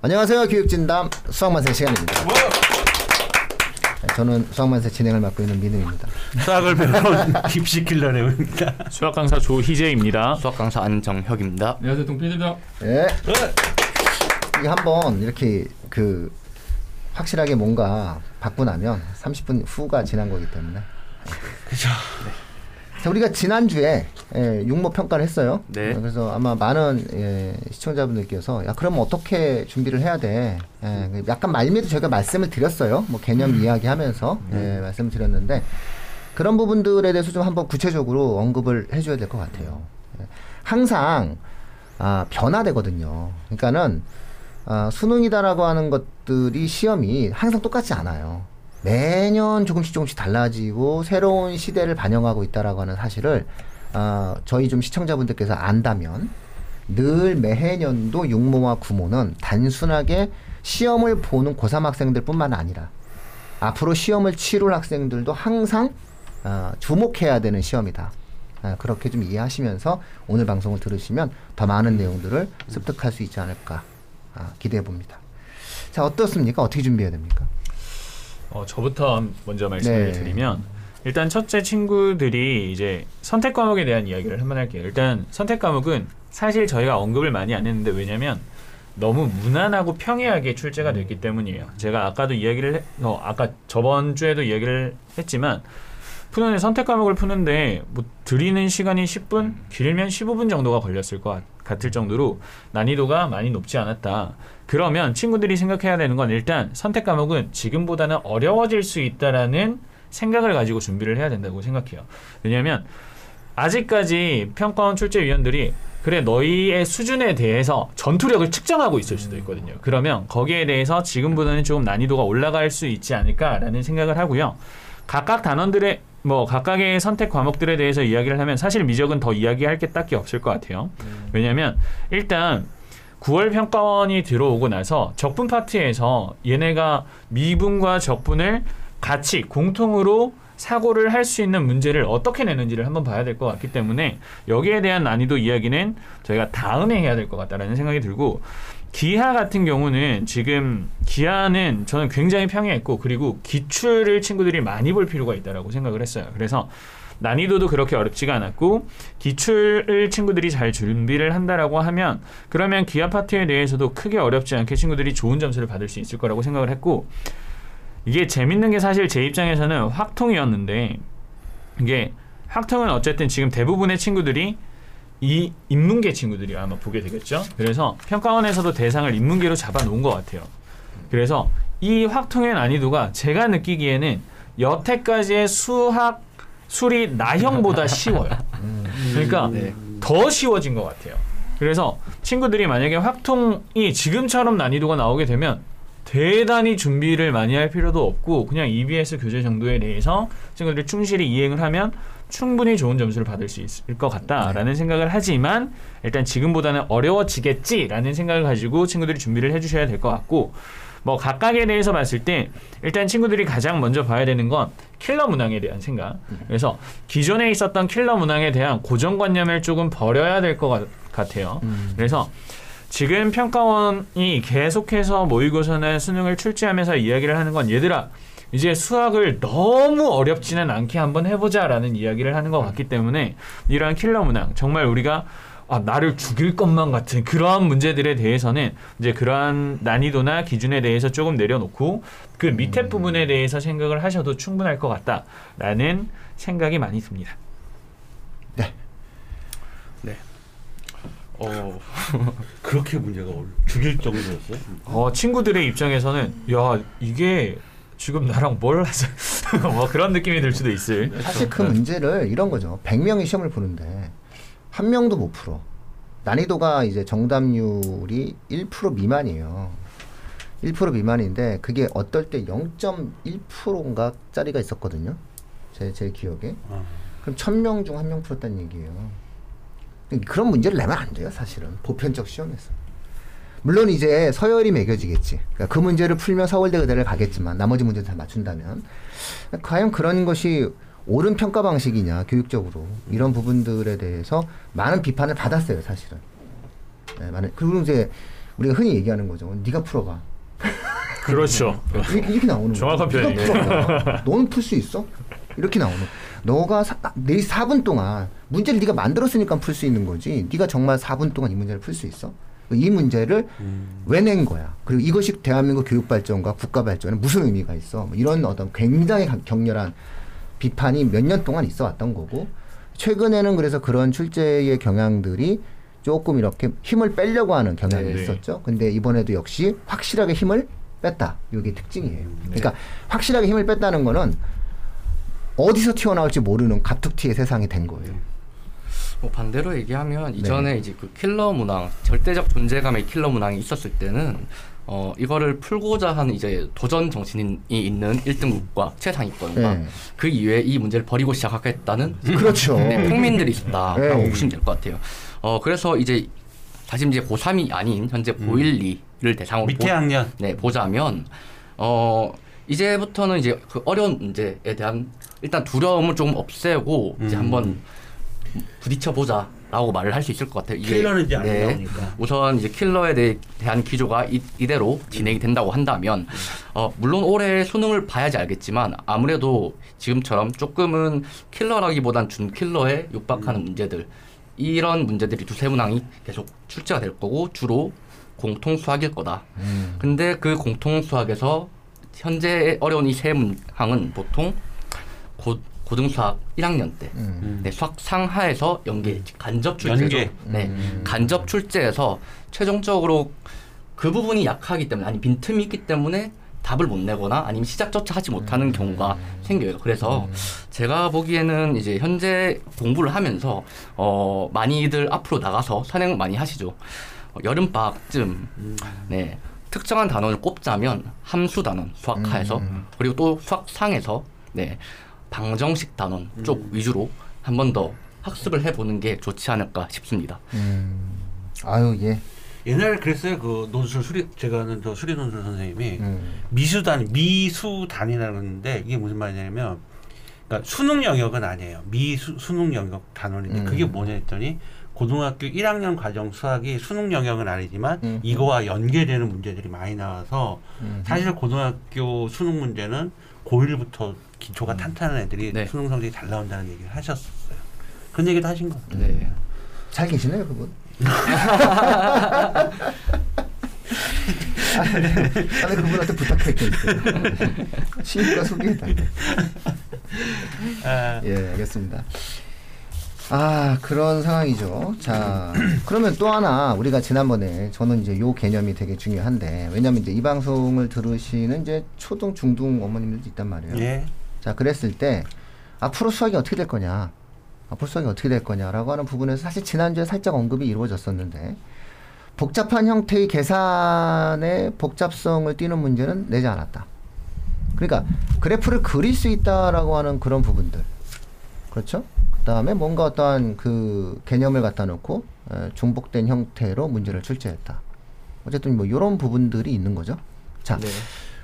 안녕하세요. 교육진담 수학만세 시간입니다. 네, 저는 수학만세 진행을 맡고 있는 민우입니다. 수학을 배우는 입시킬러 내우입니다. 수학 강사 조희재입니다. 수학 강사 안정혁입니다. 안녕하세요 동필입니다. 네. 이게 한번 이렇게 그 확실하게 뭔가 받고 나면 30분 후가 지난 거기 때문에. 그죠. 자, 우리가 지난주에 예, 육모 평가를 했어요. 네. 어, 그래서 아마 많은 예, 시청자분들께서 야 그럼 어떻게 준비를 해야 돼? 예, 그 약간 말미도 저희가 말씀을 드렸어요. 뭐 개념 이야기하면서 예, 말씀을 드렸는데 그런 부분들에 대해서 좀 한번 구체적으로 언급을 해줘야 될 것 같아요. 예. 항상 아, 변화되거든요. 그러니까는 아, 수능이다라고 하는 것들이 시험이 항상 똑같지 않아요. 매년 조금씩 조금씩 달라지고 새로운 시대를 반영하고 있다라고 하는 사실을 아, 저희 좀 시청자분들께서 안다면 늘 매해년도 육모와 구모는 단순하게 시험을 보는 고3 학생들뿐만 아니라 앞으로 시험을 치룰 학생들도 항상 아, 주목해야 되는 시험이다. 아, 그렇게 좀 이해하시면서 오늘 방송을 들으시면 더 많은 내용들을 습득할 수 있지 않을까 아, 기대해 봅니다. 자 어떻습니까? 어떻게 준비해야 됩니까? 어, 저부터 먼저 말씀을 네. 드리면 일단 첫째 친구들이 이제 선택 과목에 대한 이야기를 한번 할게요. 일단 선택 과목은 사실 저희가 언급을 많이 안 했는데 왜냐면 너무 무난하고 평이하게 출제가 됐기 때문이에요. 제가 아까도 이야기를 해, 어, 아까 저번 주에도 이야기를 했지만 푸는 선택 과목을 푸는데 뭐 드리는 시간이 10분 길면 15분 정도가 걸렸을 것 같- 같을 정도로 난이도가 많이 높지 않았다. 그러면 친구들이 생각해야 되는 건 일단 선택 과목은 지금보다는 어려워질 수 있다라는 생각을 가지고 준비를 해야 된다고 생각해요. 왜냐하면 아직까지 평가원 출제위원들이 그래 너희의 수준에 대해서 전투력을 측정하고 있을 수도 있거든요. 그러면 거기에 대해서 지금보다는 조금 난이도가 올라갈 수 있지 않을까라는 생각을 하고요. 각각 단원들의 뭐 각각의 선택 과목들에 대해서 이야기를 하면 사실 미적은 더 이야기할 게 딱히 없을 것 같아요. 왜냐하면 일단 9월 평가원이 들어오고 나서 적분 파트에서 얘네가 미분과 적분을 같이 공통으로 사고를 할 수 있는 문제를 어떻게 내는지를 한번 봐야 될 것 같기 때문에 여기에 대한 난이도 이야기는 저희가 다음에 해야 될 것 같다라는 생각이 들고 기하 같은 경우는 지금 기하는 저는 굉장히 평이했고 그리고 기출을 친구들이 많이 볼 필요가 있다라고 생각을 했어요. 그래서 난이도도 그렇게 어렵지가 않았고 기출을 친구들이 잘 준비를 한다라고 하면 그러면 기하 파트에 대해서도 크게 어렵지 않게 친구들이 좋은 점수를 받을 수 있을 거라고 생각을 했고 이게 재밌는 게 사실 제 입장에서는 확통이었는데 이게 확통은 어쨌든 지금 대부분의 친구들이 이 인문계 친구들이 아마 보게 되겠죠. 그래서 평가원에서도 대상을 인문계로 잡아놓은 것 같아요. 그래서 이 확통의 난이도가 제가 느끼기에는 여태까지의 수학 수리 나형보다 쉬워요. 그러니까 네. 더 쉬워진 것 같아요. 그래서 친구들이 만약에 확통이 지금처럼 난이도가 나오게 되면 대단히 준비를 많이 할 필요도 없고 그냥 EBS 교재 정도에 대해서 친구들이 충실히 이행을 하면 충분히 좋은 점수를 받을 수 있을 것 같다라는 생각을 하지만 일단 지금보다는 어려워지겠지라는 생각을 가지고 친구들이 준비를 해주셔야 될 것 같고 뭐 각각에 대해서 봤을 때 일단 친구들이 가장 먼저 봐야 되는 건 킬러 문항에 대한 생각. 그래서 기존에 있었던 킬러 문항에 대한 고정관념을 조금 버려야 될 것 같아요. 그래서 지금 평가원이 계속해서 모의고사나 수능을 출제하면서 이야기를 하는 건 얘들아 이제 수학을 너무 어렵지는 않게 한번 해보자라는 이야기를 하는 것 같기 때문에 이러한 킬러 문항 정말 우리가 아, 나를 죽일 것만 같은 그러한 문제들에 대해서는 이제 그러한 난이도나 기준에 대해서 조금 내려놓고 그 밑에 부분에 대해서 생각을 하셔도 충분할 것 같다라는 생각이 많이 듭니다. 어 그렇게 문제가 올- 죽일 정도였어요. 어, 친구들의 입장에서는 야 이게 지금 나랑 뭘 하자 뭐 그런 느낌이 들 수도 있을. 사실 그 문제를 이런 거죠. 100명이 시험을 보는데 한 명도 못 풀어. 난이도가 이제 정답률이 1% 미만이에요. 1% 미만인데 그게 어떨 때 0.1%인가 짜리가 있었거든요. 제, 제 기억에. 아. 그럼 1000명 중 한 명 풀었다는 얘기예요. 그런 문제를 내면 안 돼요, 사실은. 보편적 시험에서. 물론 이제 서열이 매겨지겠지. 그러니까 그 문제를 풀면 서울대 의대를 가겠지만 나머지 문제도 다 맞춘다면 과연 그런 것이 옳은 평가 방식이냐 교육적으로 이런 부분들에 대해서 많은 비판을 받았어요, 사실은. 네, 많은 그리고 이제 우리가 흔히 얘기하는 거죠. 네가 풀어봐. 그렇죠. 이렇게, 이렇게 나오는 거죠. 정확한 표현이에요. 너는 풀수 있어? 이렇게 나오는. 너가 사, 내 4분 동안 문제를 네가 만들었으니까 풀 수 있는 거지. 네가 정말 4분 동안 이 문제를 풀 수 있어? 이 문제를 왜 낸 거야? 그리고 이것이 대한민국 교육 발전과 국가 발전에 무슨 의미가 있어? 뭐 이런 어떤 굉장히 강- 격렬한 비판이 몇 년 동안 있어 왔던 거고 최근에는 그래서 그런 출제의 경향들이 조금 이렇게 힘을 빼려고 하는 경향이 네. 있었죠. 근데 이번에도 역시 확실하게 힘을 뺐다. 이게 특징이에요. 그러니까 확실하게 힘을 뺐다는 거는 어디서 튀어나올지 모르는 갑툭튀의 세상이 된 거예요. 뭐 반대로 얘기하면 이전에 네. 이제 그 킬러 문항, 절대적 존재감의 킬러 문항이 있었을 때는 어 이거를 풀고자 하는 이제 도전 정신이 있는 1등국과 최상위권과 네. 그 이외에 이 문제를 버리고 시작하겠다는 그렇죠. 네, 평민들이 있었다라고 네. 보시면 될 것 같아요. 어 그래서 이제 다시 이제 고3이 아닌 현재 고1, 2를 대상으로 밑에 보- 학년 네, 보자면 어 이제부터는 이제 그 어려운 문제에 대한 일단 두려움을 좀 없애고 이제 음. 한번 부딪혀 보자라고 말을 할 수 있을 것 같아요. 이게- 킬러는 이제 안 나오니까. 우선 이제 킬러에 대해- 대한 기조가 이, 이대로 진행이 된다고 한다면 어 물론 올해 수능을 봐야지 알겠지만 아무래도 지금처럼 조금은 킬러라기보단 준 킬러에 육박하는 문제들 이런 문제들이 두세 문항이 계속 출제가 될 거고 주로 공통 수학일 거다. 음. 근데 그 공통 수학에서 현재 어려운 이 세 문항은 보통 고, 고등 수학 1학년 때 음. 네, 수학 상하에서 연계 간접 출제죠. 연계. 네, 음. 간접 출제에서 최종적으로 그 부분이 약하기 때문에 아니 빈틈이 있기 때문에 답을 못 내거나 아니면 시작조차 하지 못하는 경우가 생겨요. 그래서 제가 보기에는 이제 현재 공부를 하면서 어 많이들 앞으로 나가서 선행 많이 하시죠. 어, 여름 방학쯤 네 특정한 단원을 꼽자면 함수 단원 수학하에서 그리고 또 수학상에서 네 방정식 단원 쪽 위주로 한 번 더 학습을 해보는 게 좋지 않을까 싶습니다. 음. 아유 예. 옛날에 그랬어요. 그 논술 수리 제가 아는 저 수리 논술 선생님이 음. 미수단 미수단이라는데 이게 무슨 말이냐면 그러니까 수능 영역은 아니에요. 미수 수능 영역 단원인데 음. 그게 뭐냐 했더니 고등학교 1학년 과정 수학이 수능 영역은 아니지만 음. 이거와 연계되는 문제들이 많이 나와서 음. 사실 고등학교 수능 문제는 고1부터 기초가 탄탄한 애들이 네. 수능 성적이 잘 나온다는 얘기를 하셨었어요. 그런 얘기도 하신 것 같아요. 네. 잘 계시네요 그분. 아니 그분한테 부탁할 게 있어요. 친구가 소개해달래. 아, 예, 알겠습니다. 아 그런 상황이죠. 자 그러면 또 하나 우리가 지난번에 저는 이제 요 개념이 되게 중요한데 왜냐면 이제 이 방송을 들으시는 이제 초등 중등 어머님들도 있단 말이에요. 예. 자 그랬을 때 앞으로 수학이 어떻게 될 거냐 앞으로 수학이 어떻게 될 거냐라고 하는 부분에서 사실 지난주에 살짝 언급이 이루어졌었는데 복잡한 형태의 계산의 복잡성을 띠는 문제는 내지 않았다 그러니까 그래프를 그릴 수 있다라고 하는 그런 부분들 그렇죠 그 다음에 뭔가 어떠한 그 개념을 갖다 놓고 에, 중복된 형태로 문제를 출제했다 어쨌든 뭐 이런 부분들이 있는 거죠 자 네.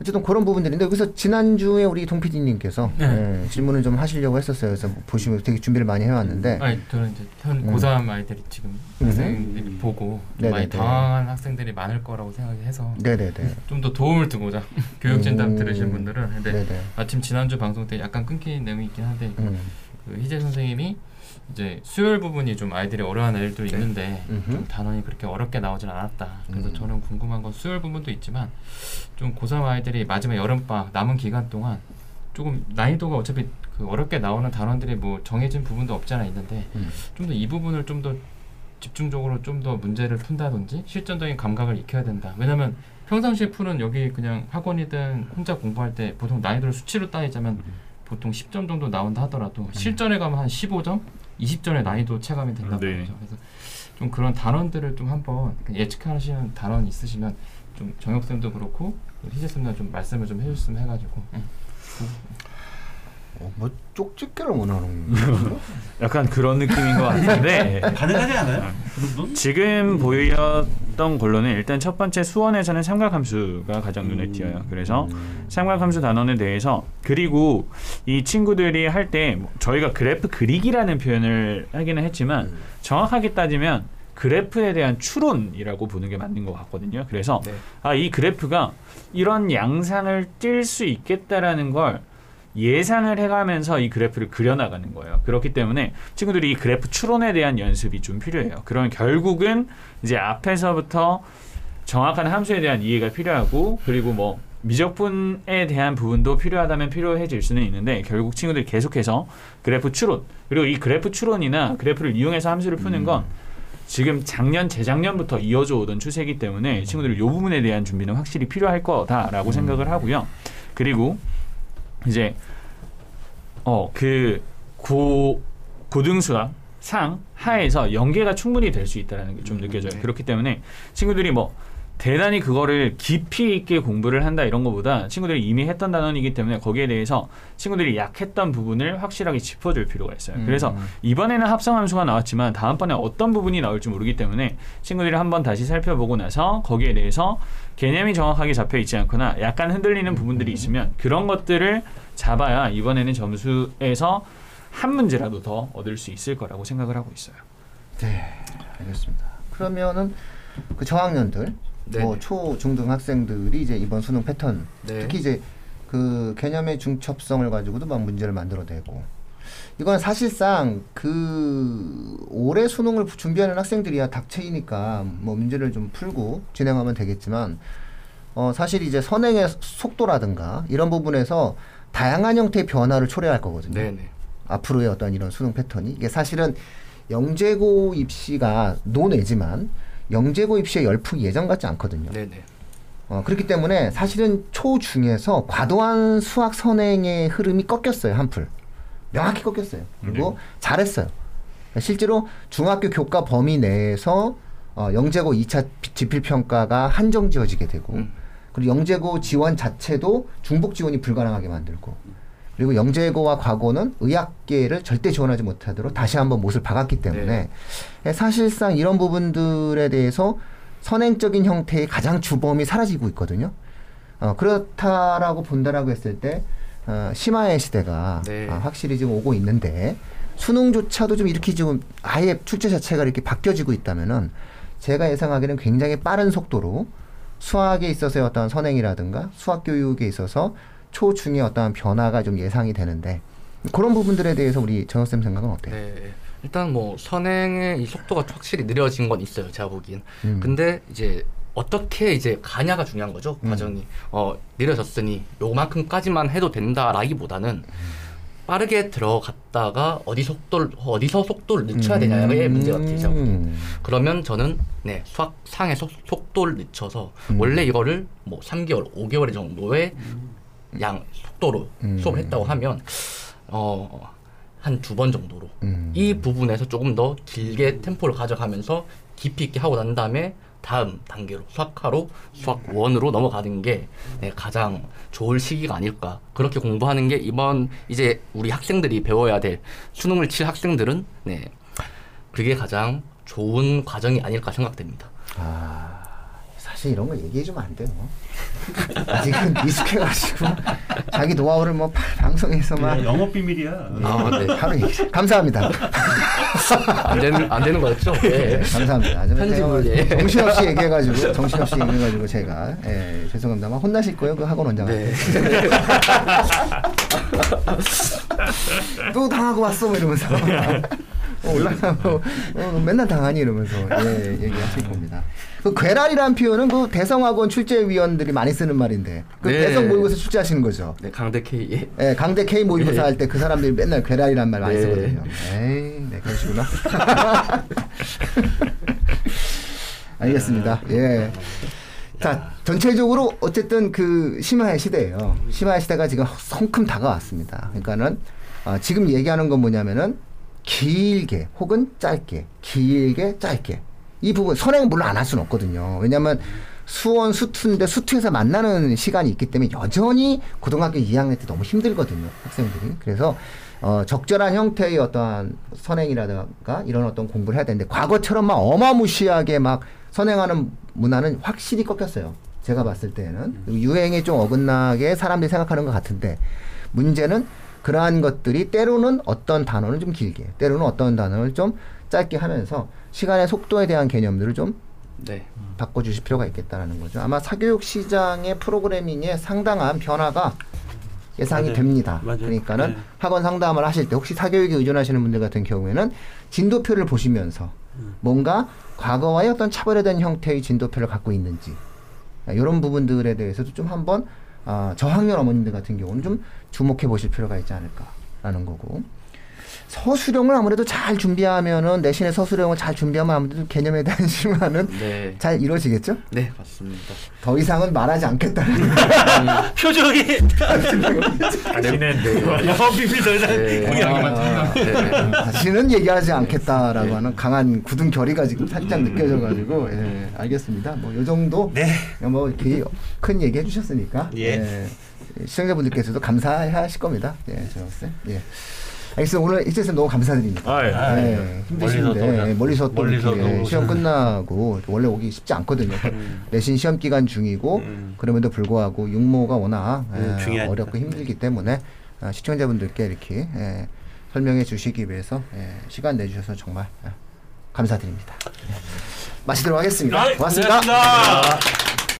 어쨌든 그런 부분들인데 여기서 지난주에 우리 동 PD님께서 네. 예, 질문을 좀 하시려고 했었어요. 그래서 뭐 보시면 되게 준비를 많이 해왔는데 아니 저는 이제 현 음. 고3 아이들이 지금 음흠. 학생들이 보고 좀 많이 네네네. 당황한 학생들이 많을 거라고 생각해서 네네네. 좀더 도움을 두고자 교육진담 음. 들으신 분들은 근데 네네. 마침 지난주 방송 때 약간 끊긴 내용이 있긴 한데 음. 그 희재 선생님이 이제 수요일 부분이 좀 아이들이 어려워하는 애들도 있는데 음흠. 좀 단원이 그렇게 어렵게 나오진 않았다. 그래서 음. 저는 궁금한 건 수요일 부분도 있지만 좀 고3 아이들이 마지막 여름방학 남은 기간 동안 조금 난이도가 어차피 그 어렵게 나오는 단원들이 뭐 정해진 부분도 없지 않아 있는데 음. 좀더 이 부분을 좀 더 집중적으로 좀 더 문제를 푼다든지 실전적인 감각을 익혀야 된다. 왜냐면 평상시에 푸는 여기 그냥 학원이든 혼자 공부할 때 보통 난이도를 수치로 따지자면 보통 10점 정도 나온다 하더라도 실전에 가면 한 15점, 20점의 난이도 체감이 된다고 네. 하죠. 그래서 좀 그런 단원들을 좀 한번 예측하시는 단원 있으시면 좀 정혁 쌤도 그렇고 희재 쌤도 좀 말씀을 좀 해줬으면 해가지고 응. 어, 뭐 쪽집게를 원하는? 약간 그런 느낌인 것 같은데 가능하지 않아요? 그? 지금 보였던 걸로는 일단 첫 번째 수원에서는 삼각함수가 가장 눈에 띄어요. 그래서 음. 삼각함수 단원에 대해서 그리고 이 친구들이 할 때 저희가 그래프 그리기라는 표현을 하기는 했지만 정확하게 따지면 그래프에 대한 추론이라고 보는 게 맞는 것 같거든요. 그래서 네. 아, 이 그래프가 이런 양상을 띌 수 있겠다라는 걸 예상을 해가면서 이 그래프를 그려나가는 거예요. 그렇기 때문에 친구들이 이 그래프 추론에 대한 연습이 좀 필요해요. 그러면 결국은 이제 앞에서부터 정확한 함수에 대한 이해가 필요하고 그리고 뭐 미적분에 대한 부분도 필요하다면 필요해질 수는 있는데 결국 친구들이 계속해서 그래프 추론 그리고 이 그래프 추론이나 그래프를 이용해서 함수를 푸는 건 지금 작년 재작년부터 이어져 오던 추세이기 때문에 친구들 이 부분에 대한 준비는 확실히 필요할 거다라고 생각을 하고요. 그리고 이제 어 그 고 고등수학 상 하에서 연계가 충분히 될 수 있다라는 게 좀 느껴져요. 네. 그렇기 때문에 친구들이 뭐 대단히 그거를 깊이 있게 공부를 한다 이런 것보다 친구들이 이미 했던 단원이기 때문에 거기에 대해서 친구들이 약했던 부분을 확실하게 짚어줄 필요가 있어요. 음. 그래서 이번에는 합성함수가 나왔지만 다음번에 어떤 부분이 나올지 모르기 때문에 친구들이 한번 다시 살펴보고 나서 거기에 대해서 개념이 정확하게 잡혀 있지 않거나 약간 흔들리는 부분들이 있으면 그런 것들을 잡아야 이번에는 점수에서 한 문제라도 더 얻을 수 있을 거라고 생각을 하고 있어요. 네, 알겠습니다. 그러면은 그 저학년들, 네. 뭐 초, 중등 학생들이 이제 이번 수능 패턴, 네. 특히 이제 그 개념의 중첩성을 가지고도 막 문제를 만들어내고 이건 사실상 그 올해 수능을 준비하는 학생들이야 닥쳐이니까 뭐 문제를 좀 풀고 진행하면 되겠지만 어 사실 이제 선행의 속도라든가 이런 부분에서 다양한 형태의 변화를 초래할 거거든요. 네네. 앞으로의 어떤 이런 수능 패턴이 이게 사실은 영재고 입시가 논외지만 영재고 입시의 열풍이 예전 같지 않거든요. 네네. 어, 그렇기 때문에 사실은 초중에서 과도한 수학 선행의 흐름이 꺾였어요 한풀 명확히 꺾였어요 그리고 잘했어요 실제로 중학교 교과 범위 내에서 어, 영재고 2차 지필 평가가 한정 지어지게 되고 음. 그리고 영재고 지원 자체도 중복 지원이 불가능하게 만들고 그리고 영재고와 과고는 의학계를 절대 지원하지 못하도록 다시 한번 못을 박았기 때문에 사실상 이런 부분들에 대해서 선행적인 형태의 가장 주범이 사라지고 있거든요. 어, 그렇다라고 본다라고 했을 때 어, 심화의 시대가 네. 아, 확실히 지금 오고 있는데 수능조차도 좀 이렇게 지금 아예 출제 자체가 이렇게 바뀌어지고 있다면은 제가 예상하기에는 굉장히 빠른 속도로 수학에 있어서의 어떤 선행이라든가 수학 교육에 있어서 초중의 어떠한 변화가 좀 예상이 되는데 그런 부분들에 대해서 우리 정혁쌤 생각은 어때요? 네. 일단 뭐 선행의 이 속도가 확실히 느려진 건 있어요. 제가 보기엔. 음. 근데 이제 어떻게 이제 가냐가 중요한 거죠. 음. 과정이. 어, 느려졌으니 요만큼까지만 해도 된다라기보다는 빠르게 들어갔다가 어디 속도를 어디서 속도를 늦춰야 되냐의 음. 문제가 되죠. 그러면 저는 네 수학 상의 속, 속도를 늦춰서 음. 원래 이거를 뭐 3개월, 5개월 정도의 양 속도로 음. 수업을 했다고 하면 어 한 두 번 정도로 음. 이 부분에서 조금 더 길게 템포를 가져가면서 깊이 있게 하고 난 다음에 다음 단계로 수학하로 수학 원으로 넘어가는 게 네, 가장 좋을 시기가 아닐까 그렇게 공부하는 게 이번 이제 우리 학생들이 배워야 될 수능을 칠 학생들은 네 그게 가장 좋은 과정이 아닐까 생각됩니다. 아, 사실 이런 거 얘기해 주면 안 돼요. 아직은 미숙해가지고 자기 노하우를 뭐 파- 방송에서 막 그냥 영업 비밀이야. 아, 네. 하루 얘기. 감사합니다. 안 되는 안 되는 거였죠? 네, 네. 감사합니다. 좀 편집을, 예. 정신없이 얘기해가지고 정신없이 얘기해가지고 제가 예, 죄송합니다. 아마 혼나실 거예요 그 학원 원장한테. 네. 또 당하고 왔어 뭐 이러면서 어, 올라가고 어, 맨날 당하니 이러면서 예, 얘기하실 겁니다. 그 괴랄이라는 표현은 그 대성학원 출제위원들이 많이 쓰는 말인데 그 네. 대성 모의고사 출제하시는 거죠. 네, 강대 K. 예. 예, 강대 K 모의고사 네. 할때 그 사람들이 맨날 괴랄이란 말 많이 네. 쓰거든요. 에이, 네, 그러시구나. 알겠습니다. 예. 자, 전체적으로 어쨌든 그 심화의 시대예요. 심화의 시대가 지금 성큼 다가왔습니다. 그러니까는 아, 지금 얘기하는 건 뭐냐면은 길게 혹은 짧게, 길게, 짧게 이 부분 선행 물론 안 할 수는 없거든요. 왜냐하면 수원 수투인데 수투에서 만나는 시간이 있기 때문에 여전히 고등학교 2학년 때 너무 힘들거든요 학생들이. 그래서 어, 적절한 형태의 어떠한 선행이라든가 이런 어떤 공부를 해야 되는데 과거처럼 막 어마무시하게 막 선행하는 문화는 확실히 꺾였어요. 제가 봤을 때는 그리고 유행에 좀 어긋나게 사람들이 생각하는 것 같은데 문제는 그러한 것들이 때로는 어떤 단어는 좀 길게, 때로는 어떤 단어를 좀 짧게 하면서 시간의 속도에 대한 개념들을 좀 네. 바꿔주실 필요가 있겠다라는 거죠. 아마 사교육 시장의 프로그래밍에 상당한 변화가 예상이 맞아요. 됩니다. 맞아요. 그러니까는 네. 학원 상담을 하실 때 혹시 사교육에 의존하시는 분들 같은 경우에는 진도표를 보시면서 음. 뭔가 과거와의 어떤 차별화된 형태의 진도표를 갖고 있는지 이런 부분들에 대해서도 좀 한번 아, 저학년 어머님들 같은 경우는 좀 주목해 보실 필요가 있지 않을까라는 거고 서술형을 아무래도 잘 준비하면은 내신의 서술형을 잘 준비하면 아무래도 개념에 대한 실무는 네. 잘 이루어지겠죠? 네, 맞습니다. 더 이상은 말하지 않겠다는 표정이 다시는 영업 비밀 더 이상 네. 아, 네. 다시는 얘기하지 않겠다라고 하는 강한 굳은 결의가 지금 살짝 느껴져가지고 예, 알겠습니다. 뭐요 정도 네. 뭐 이렇게 큰 얘기 해주셨으니까 예. 시청자분들께서도 감사하실 겁니다. 예, 제가 봤을 때. 예. 알겠습니다. 오늘 이재선 너무 감사드립니다. 아, 예. 아, 예, 예. 힘드신데 멀리서 또 예, 멀리서 또 시험 끝나고 원래 오기 쉽지 않거든요. 음. 내신 시험 기간 중이고 음. 그럼에도 불구하고 육모가 워낙 음, 예. 어렵고 힘들기 때문에 아, 시청자분들께 이렇게 예, 설명해 주시기 위해서 예, 시간 내주셔서 정말 예, 감사드립니다. 마치도록 하겠습니다. 아, 고맙습니다. 고맙습니다.